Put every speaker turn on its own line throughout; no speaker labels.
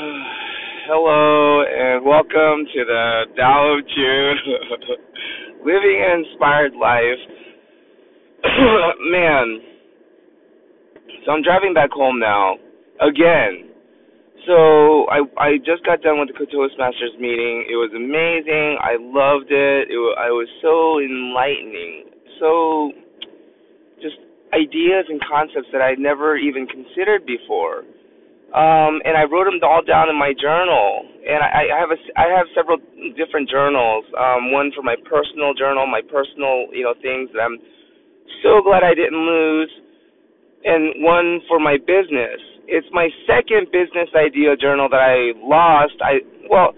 Hello and welcome to the Tao of Jun Living an Inspired Life. Man, so I'm driving back home now again. So I I just got done with the Toastmasters meeting. It was amazing. I loved it. It was, I was so enlightening. So just ideas and concepts that I'd never even considered before um, and I wrote them all down in my journal. And I, I have a, I have several different journals. Um, one for my personal journal, my personal, you know, things that I'm so glad I didn't lose, and one for my business. It's my second business idea journal that I lost. I well,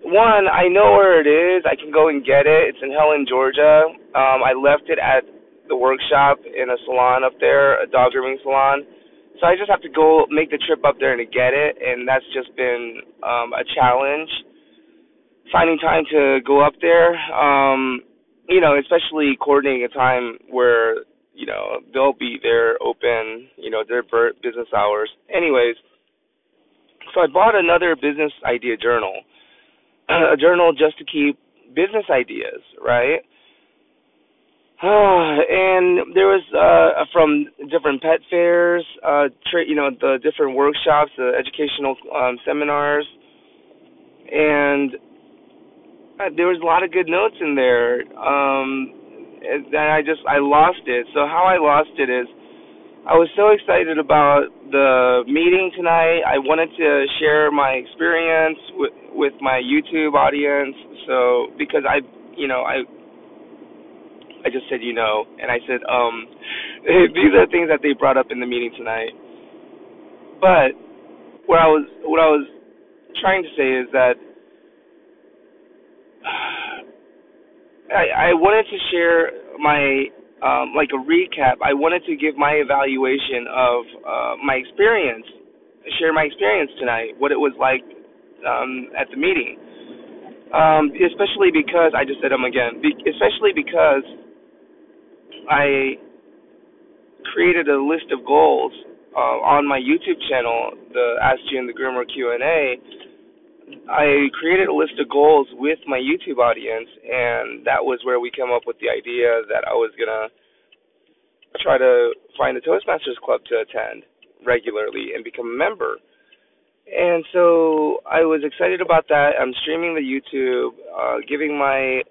one I know where it is. I can go and get it. It's in Helen, Georgia. Um, I left it at the workshop in a salon up there, a dog grooming salon so I just have to go make the trip up there to get it, and that's just been um, a challenge. Finding time to go up there, um, you know, especially coordinating a time where you know they'll be there open, you know, their business hours. Anyways, so I bought another business idea journal, a journal just to keep business ideas, right? and there was uh from different pet fairs, uh tra- you know, the different workshops, the educational um seminars and uh, there was a lot of good notes in there. Um and I just I lost it. So how I lost it is I was so excited about the meeting tonight. I wanted to share my experience with with my YouTube audience. So because I, you know, I I just said, you know, and I said, um, these are things that they brought up in the meeting tonight. But what I was what I was trying to say is that I I wanted to share my um, like a recap. I wanted to give my evaluation of uh, my experience, share my experience tonight, what it was like um, at the meeting. Um, especially because I just said them again. Be, especially because I created a list of goals uh, on my YouTube channel, the Ask Jun the Groomer Q and A. I created a list of goals with my YouTube audience, and that was where we came up with the idea that I was gonna try to find the Toastmasters Club to attend regularly and become a member. And so I was excited about that. I'm streaming the YouTube, uh, giving my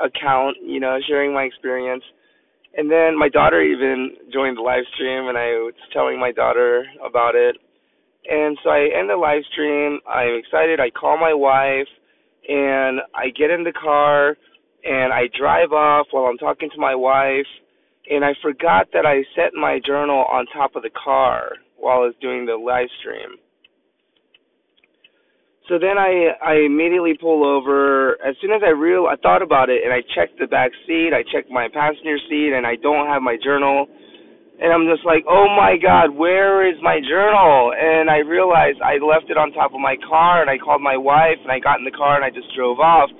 account, you know, sharing my experience and then my daughter even joined the live stream, and I was telling my daughter about it. And so I end the live stream. I'm excited. I call my wife, and I get in the car, and I drive off while I'm talking to my wife. And I forgot that I set my journal on top of the car while I was doing the live stream. So then I I immediately pull over. As soon as I real I thought about it and I checked the back seat, I checked my passenger seat and I don't have my journal. And I'm just like, "Oh my god, where is my journal?" And I realized I left it on top of my car and I called my wife and I got in the car and I just drove off.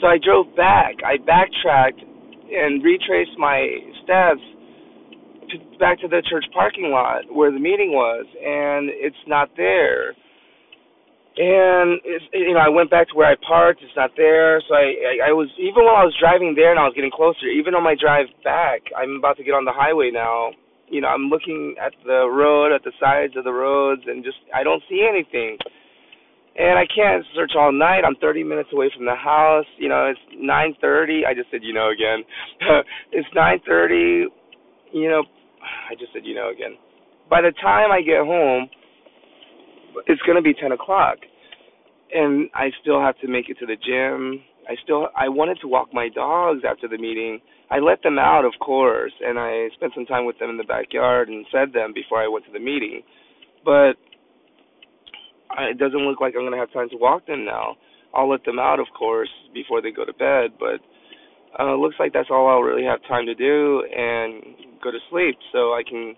So I drove back. I backtracked and retraced my steps to, back to the church parking lot where the meeting was and it's not there and it's, you know I went back to where I parked. It's not there, so I, I I was even while I was driving there and I was getting closer. Even on my drive back, I'm about to get on the highway now. You know I'm looking at the road, at the sides of the roads, and just I don't see anything. And I can't search all night. I'm 30 minutes away from the house. You know it's 9:30. I just said you know again. it's 9:30. You know, I just said you know again. By the time I get home it's going to be 10 o'clock and I still have to make it to the gym. I still I wanted to walk my dogs after the meeting. I let them out, of course, and I spent some time with them in the backyard and fed them before I went to the meeting. But it doesn't look like I'm going to have time to walk them now. I'll let them out, of course, before they go to bed, but uh, looks like that's all I'll really have time to do and go to sleep so I can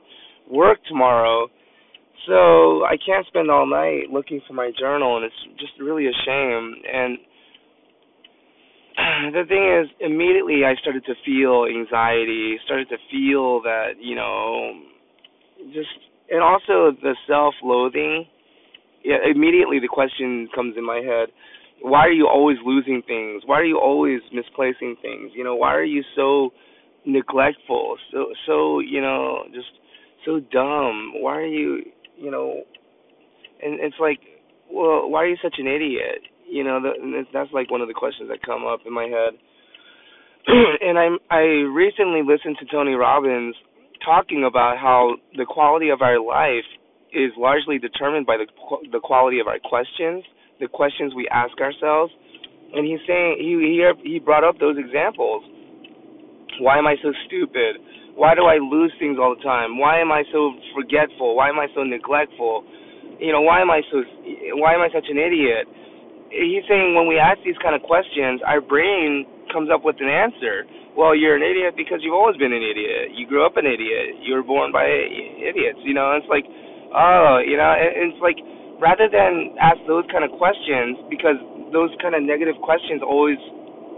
work tomorrow so I can't spend all night looking for my journal, and it's just really a shame. And the thing is, immediately I started to feel anxiety, started to feel that, you know, just, and also the self loathing yeah, immediately the question comes in my head why are you always losing things? Why are you always misplacing things? You know why are you so neglectful? So so you know just so dumb. Why are you you know and it's like well why are you such an idiot you know that that's like one of the questions that come up in my head and I'm i recently listened to tony robbins talking about how the quality of our life is largely determined by the the quality of our questions, the questions we ask ourselves. And he's saying he he he brought up those examples. Why am I so stupid? Why do I lose things all the time? Why am I so forgetful? Why am I so neglectful? You know, why am I so why am I such an idiot? He's saying when we ask these kind of questions, our brain comes up with an answer. Well, you're an idiot because you've always been an idiot. You grew up an idiot. You were born by idiots. You know, it's like oh, you know, and it's like rather than ask those kind of questions because those kind of negative questions always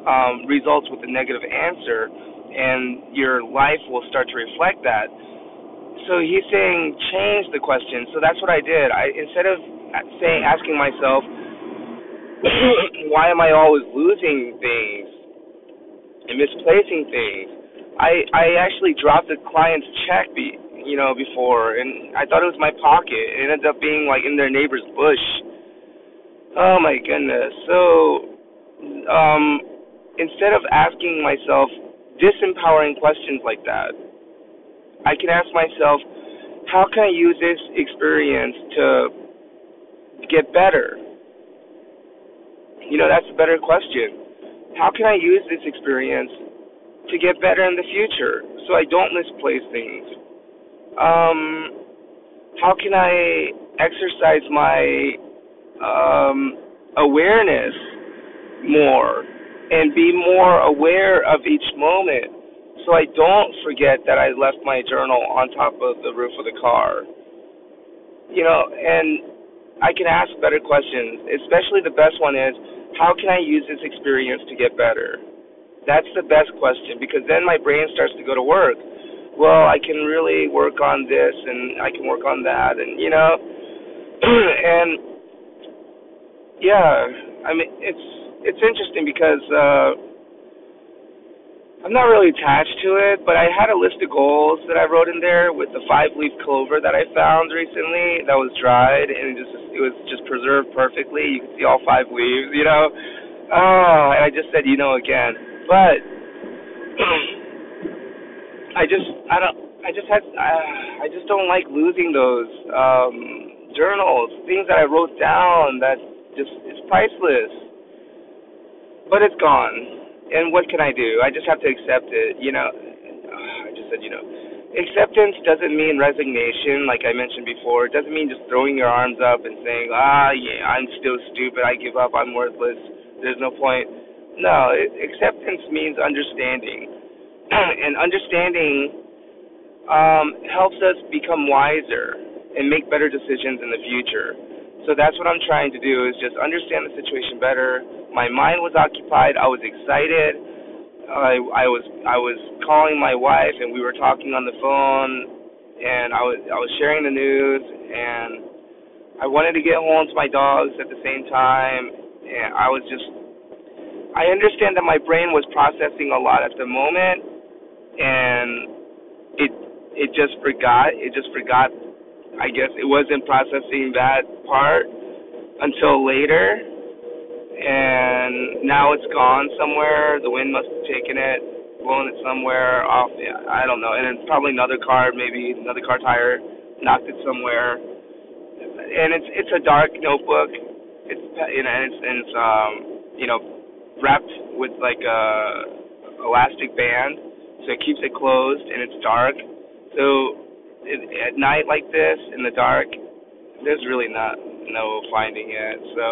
um, results with a negative answer, and your life will start to reflect that. So he's saying change the question. So that's what I did. I instead of saying asking myself why am I always losing things and misplacing things, I I actually dropped the client's check be, you know, before, and I thought it was my pocket. It ended up being like in their neighbor's bush. Oh my goodness. So, um, instead of asking myself disempowering questions like that, I can ask myself, how can I use this experience to get better? You know, that's a better question. How can I use this experience to get better in the future so I don't misplace things? um, how can I exercise my um, awareness more and be more aware of each moment so I don't forget that I left my journal on top of the roof of the car. You know, and I can ask better questions, especially the best one is how can I use this experience to get better? That's the best question because then my brain starts to go to work well, I can really work on this and I can work on that, and you know, and yeah, I mean it's it's interesting because uh, I'm not really attached to it, but I had a list of goals that I wrote in there with the five leaf clover that I found recently that was dried and it just it was just preserved perfectly. You can see all five leaves, you know. Oh, and I just said, you know, again, but. I just I don't I just had I, I just don't like losing those um journals, things that I wrote down that just it's priceless. But it's gone. And what can I do? I just have to accept it, you know. I just said, you know, acceptance doesn't mean resignation like I mentioned before. It doesn't mean just throwing your arms up and saying, "Ah, yeah, I'm still stupid. I give up. I'm worthless. There's no point." No, it, acceptance means understanding and understanding um, helps us become wiser and make better decisions in the future. So that's what I'm trying to do is just understand the situation better. My mind was occupied. I was excited. I I was I was calling my wife and we were talking on the phone and I was I was sharing the news and I wanted to get home to my dogs at the same time and I was just I understand that my brain was processing a lot at the moment and it it just forgot. It just forgot. I guess it wasn't processing that part until later, and now it's gone somewhere. The wind must have taken it, blown it somewhere off. Yeah, I don't know. And it's probably another car, maybe another car tire knocked it somewhere. And it's it's a dark notebook. It's you know, and it's and it's um you know wrapped with like a elastic band so it keeps it closed and it's dark. So at night like this in the dark, there's really not no finding it. So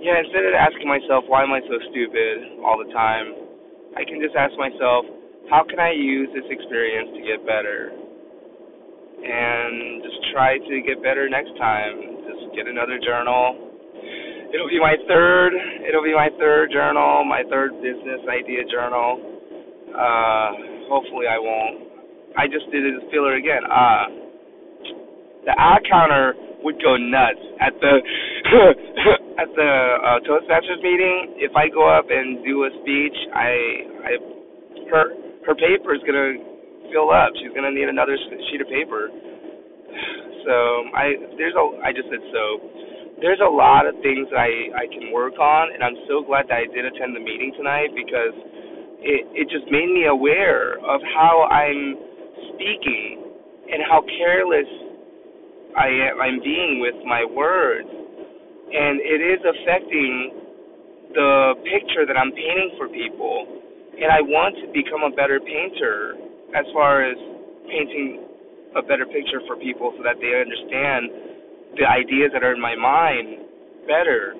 yeah, instead of asking myself why am I so stupid all the time, I can just ask myself how can I use this experience to get better, and just try to get better next time. Just get another journal it'll be my third it'll be my third journal, my third business idea journal. Uh hopefully I won't. I just did a filler again. Uh the Ah-Counter would go nuts at the at the uh, Toastmasters meeting. If I go up and do a speech, I I her her paper is gonna fill up. She's gonna need another sheet of paper. So I there's a I just said so. There's a lot of things that I I can work on, and I'm so glad that I did attend the meeting tonight because it it just made me aware of how I'm speaking and how careless I am I'm being with my words, and it is affecting the picture that I'm painting for people. And I want to become a better painter as far as painting a better picture for people so that they understand the ideas that are in my mind better.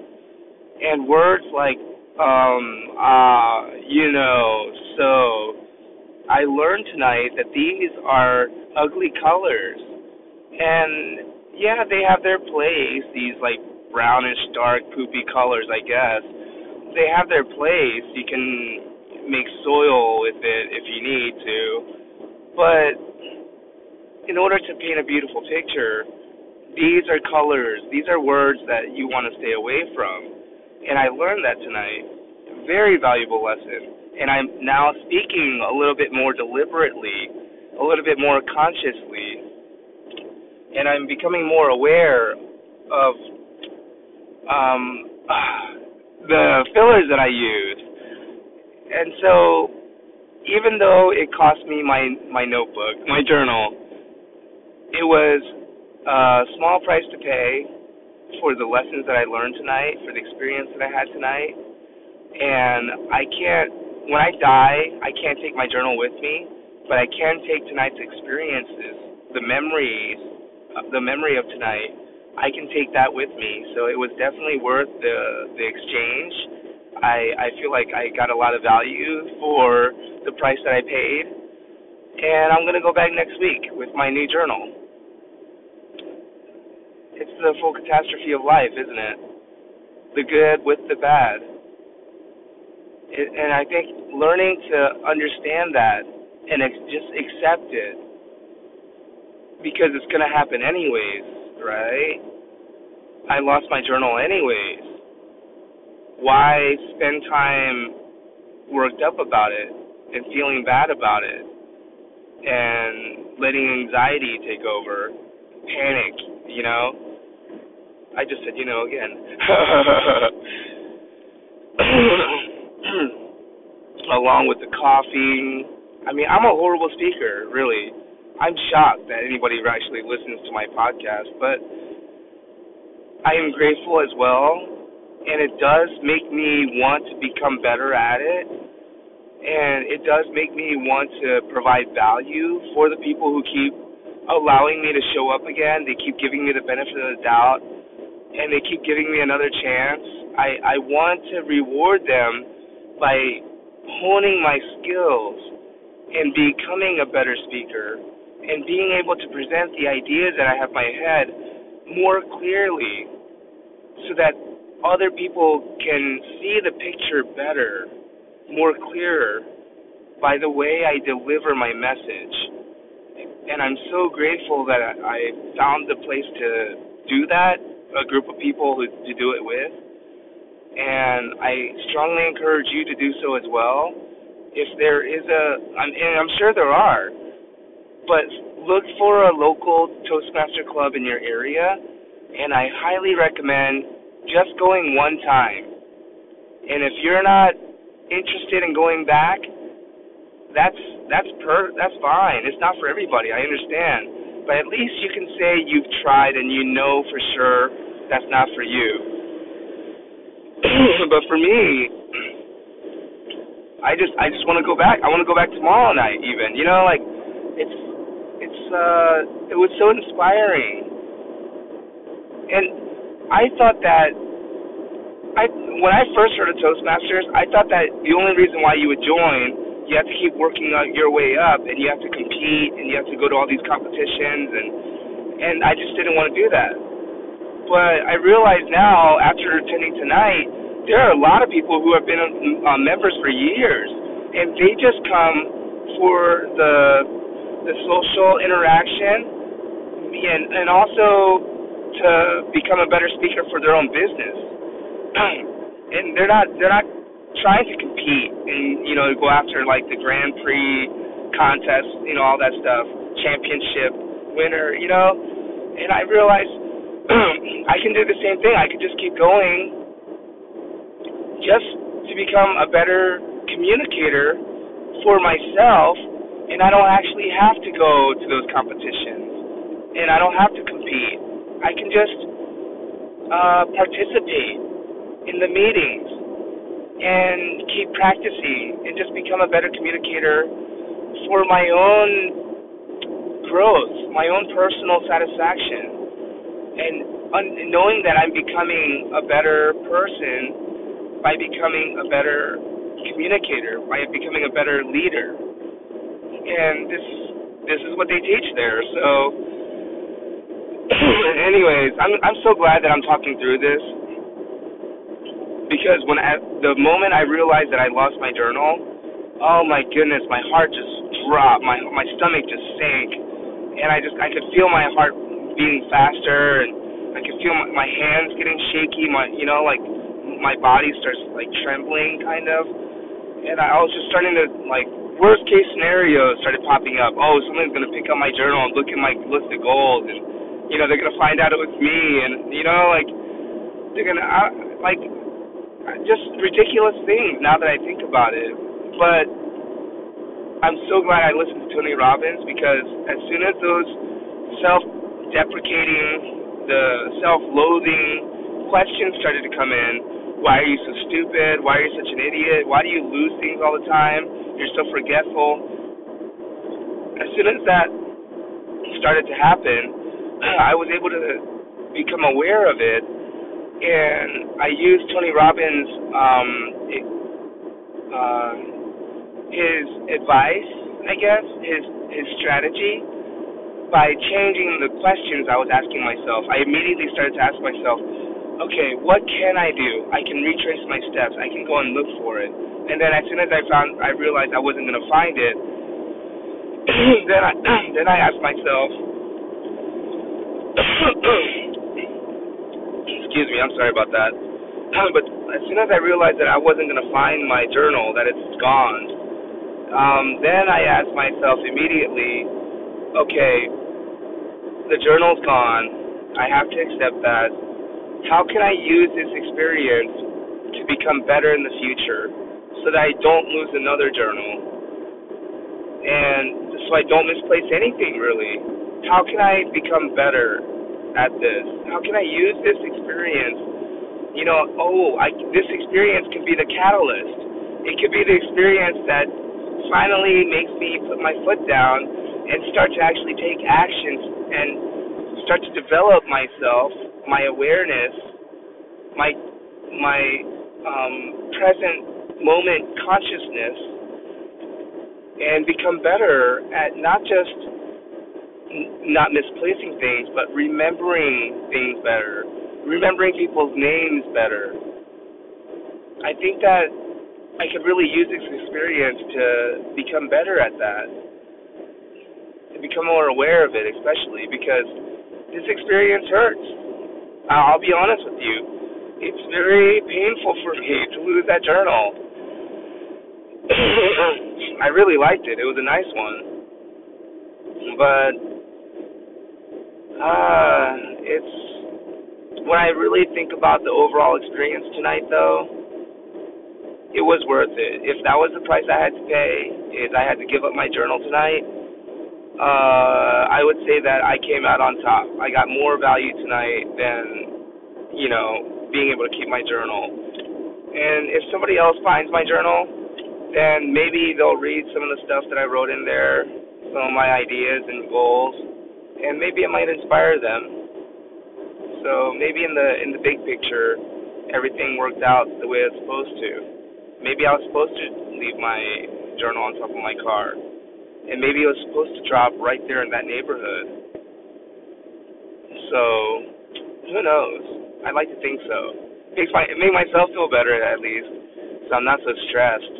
And words like um uh I learned tonight that these are ugly colors. And yeah, they have their place, these like brownish dark poopy colors, I guess. They have their place. You can make soil with it if you need to. But in order to paint a beautiful picture, these are colors, these are words that you want to stay away from. And I learned that tonight. Very valuable lesson. And I'm now speaking a little bit more deliberately, a little bit more consciously. And I'm becoming more aware of um, the fillers that I use. And so even though it cost me my my notebook, my journal, it was a small price to pay for the lessons that I learned tonight, for the experience that I had tonight. And I can't when I die, I can't take my journal with me, but I can take tonight's experiences, the memories, uh, the memory of tonight. I can take that with me. So it was definitely worth the the exchange I I feel like I got a lot of value for the price that I paid, and I'm gonna go back next week with my new journal. It's the full catastrophe of life, isn't it? The good with the bad. It, and I think learning to understand that and ex- just accept it because it's going to happen anyways, right? I lost my journal anyways why spend time worked up about it and feeling bad about it and letting anxiety take over, panic, you know? I just said, you know, again. Along with the coughing. I mean, I'm a horrible speaker, really. I'm shocked that anybody actually listens to my podcast, but I am grateful as well and it does make me want to become better at it and it does make me want to provide value for the people who keep allowing me to show up again. They keep giving me the benefit of the doubt and they keep giving me another chance. I, I want to reward them by honing my skills and becoming a better speaker and being able to present the ideas that I have in my head more clearly so that other people can see the picture better, more clearer by the way I deliver my message. And I'm so grateful that I found the place to do that, a group of people who, to do it with. And I strongly encourage you to do so as well. If there is a, and I'm sure there are, but look for a local Toastmaster club in your area, and I highly recommend just going one time. And if you're not interested in going back, that's that's per that's fine. It's not for everybody. I understand. But at least you can say you've tried and you know for sure that's not for you. but for me, I just I just want to go back. I want to go back tomorrow night even. You know, like it's it's uh it was so inspiring. And I thought that I when I first heard of Toastmasters, I thought that the only reason why you would join, you have to keep working your way up, and you have to compete, and you have to go to all these competitions, and and I just didn't want to do that. But I realize now, after attending tonight, there are a lot of people who have been uh, members for years, and they just come for the the social interaction and and also to become a better speaker for their own business. and they're not they're not trying to compete and you know go after like the Grand Prix contest, you know all that stuff, championship winner, you know. And I realized I can do the same thing. I could just keep going, just to become a better communicator for myself, and I don't actually have to go to those competitions, and I don't have to compete. I can just uh, participate in the meetings and keep practicing and just become a better communicator for my own growth, my own personal satisfaction, and un- knowing that I'm becoming a better person by becoming a better communicator, by becoming a better leader. And this this is what they teach there. So anyways, I'm I'm so glad that I'm talking through this because when I, the moment I realized that I lost my journal, oh my goodness, my heart just dropped, my my stomach just sank, and I just I could feel my heart beating faster, and I could feel my, my hands getting shaky, my you know like my body starts like trembling kind of, and I was just starting to like worst case scenario started popping up. Oh, someone's gonna pick up my journal and look at my list of goals, and you know they're gonna find out it was me, and you know like they're gonna I, like just ridiculous things now that I think about it. But I'm so glad I listened to Tony Robbins because as soon as those self deprecating, the self loathing questions started to come in, why are you so stupid? Why are you such an idiot? Why do you lose things all the time? You're so forgetful. As soon as that started to happen, I was able to become aware of it and I used Tony Robbins' um, uh, his advice, I guess, his his strategy by changing the questions I was asking myself. I immediately started to ask myself, okay, what can I do? I can retrace my steps. I can go and look for it. And then as soon as I found, I realized I wasn't going to find it. then I then I asked myself. Excuse me, I'm sorry about that. But as soon as I realized that I wasn't going to find my journal, that it's gone, um, then I asked myself immediately, okay, the journal's gone. I have to accept that. How can I use this experience to become better in the future so that I don't lose another journal? And so I don't misplace anything really. How can I become better at this? How can I use this experience? You know, oh, I, this experience can be the catalyst. It could be the experience that finally makes me put my foot down and start to actually take actions and start to develop myself, my awareness, my my um, present moment consciousness, and become better at not just not misplacing things, but remembering things better, remembering people's names better. I think that I could really use this experience to become better at that, to become more aware of it, especially because this experience hurts. I'll be honest with you. It's very painful for me to lose that journal. I really liked it. It was a nice one. But uh, it's when I really think about the overall experience tonight, though, it was worth it. If that was the price I had to pay, is I had to give up my journal tonight. Uh, I would say that I came out on top. I got more value tonight than, you know, being able to keep my journal. And if somebody else finds my journal, then maybe they'll read some of the stuff that I wrote in there, some of my ideas and goals and maybe it might inspire them. So maybe in the in the big picture, everything worked out the way it's supposed to. Maybe I was supposed to leave my journal on top of my car, and maybe it was supposed to drop right there in that neighborhood. So who knows? I'd like to think so. Makes my it make myself feel better at least, so I'm not so stressed.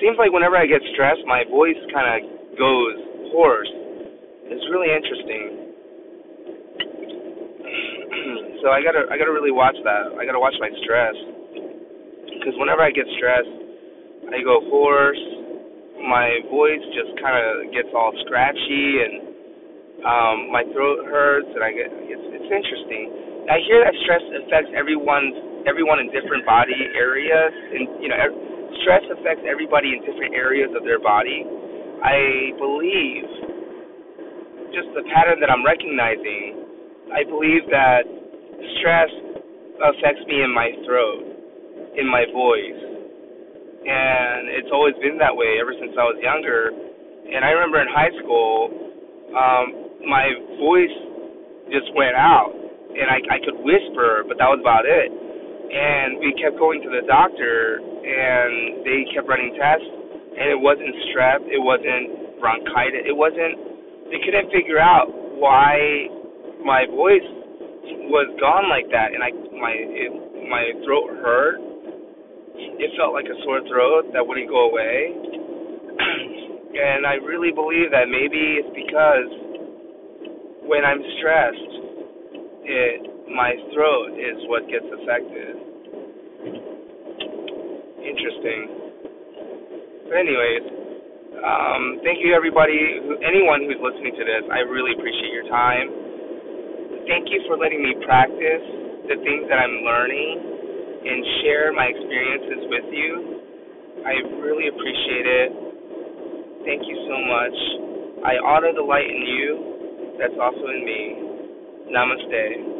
Seems like whenever I get stressed, my voice kind of goes hoarse. It's really interesting. So I gotta I gotta really watch that. I gotta watch my stress because whenever I get stressed, I go hoarse. My voice just kind of gets all scratchy and um, my throat hurts, and I get it's it's interesting. I hear that stress affects everyone's everyone in different body areas, and you know, stress affects everybody in different areas of their body. I believe just the pattern that I'm recognizing. I believe that stress affects me in my throat, in my voice. And it's always been that way ever since I was younger. And I remember in high school, um, my voice just went out. And I, I could whisper, but that was about it. And we kept going to the doctor, and they kept running tests, and it wasn't strep, it wasn't bronchitis, it wasn't. They couldn't figure out why my voice was gone like that, and I my it, my throat hurt. It felt like a sore throat that wouldn't go away, and I really believe that maybe it's because when I'm stressed, it my throat is what gets affected. Interesting. But anyways, um, thank you everybody, anyone who's listening to this. I really appreciate your time thank you for letting me practice the things that I'm learning and share my experiences with you. I really appreciate it. Thank you so much. I honor the light in you that's also in me. Namaste.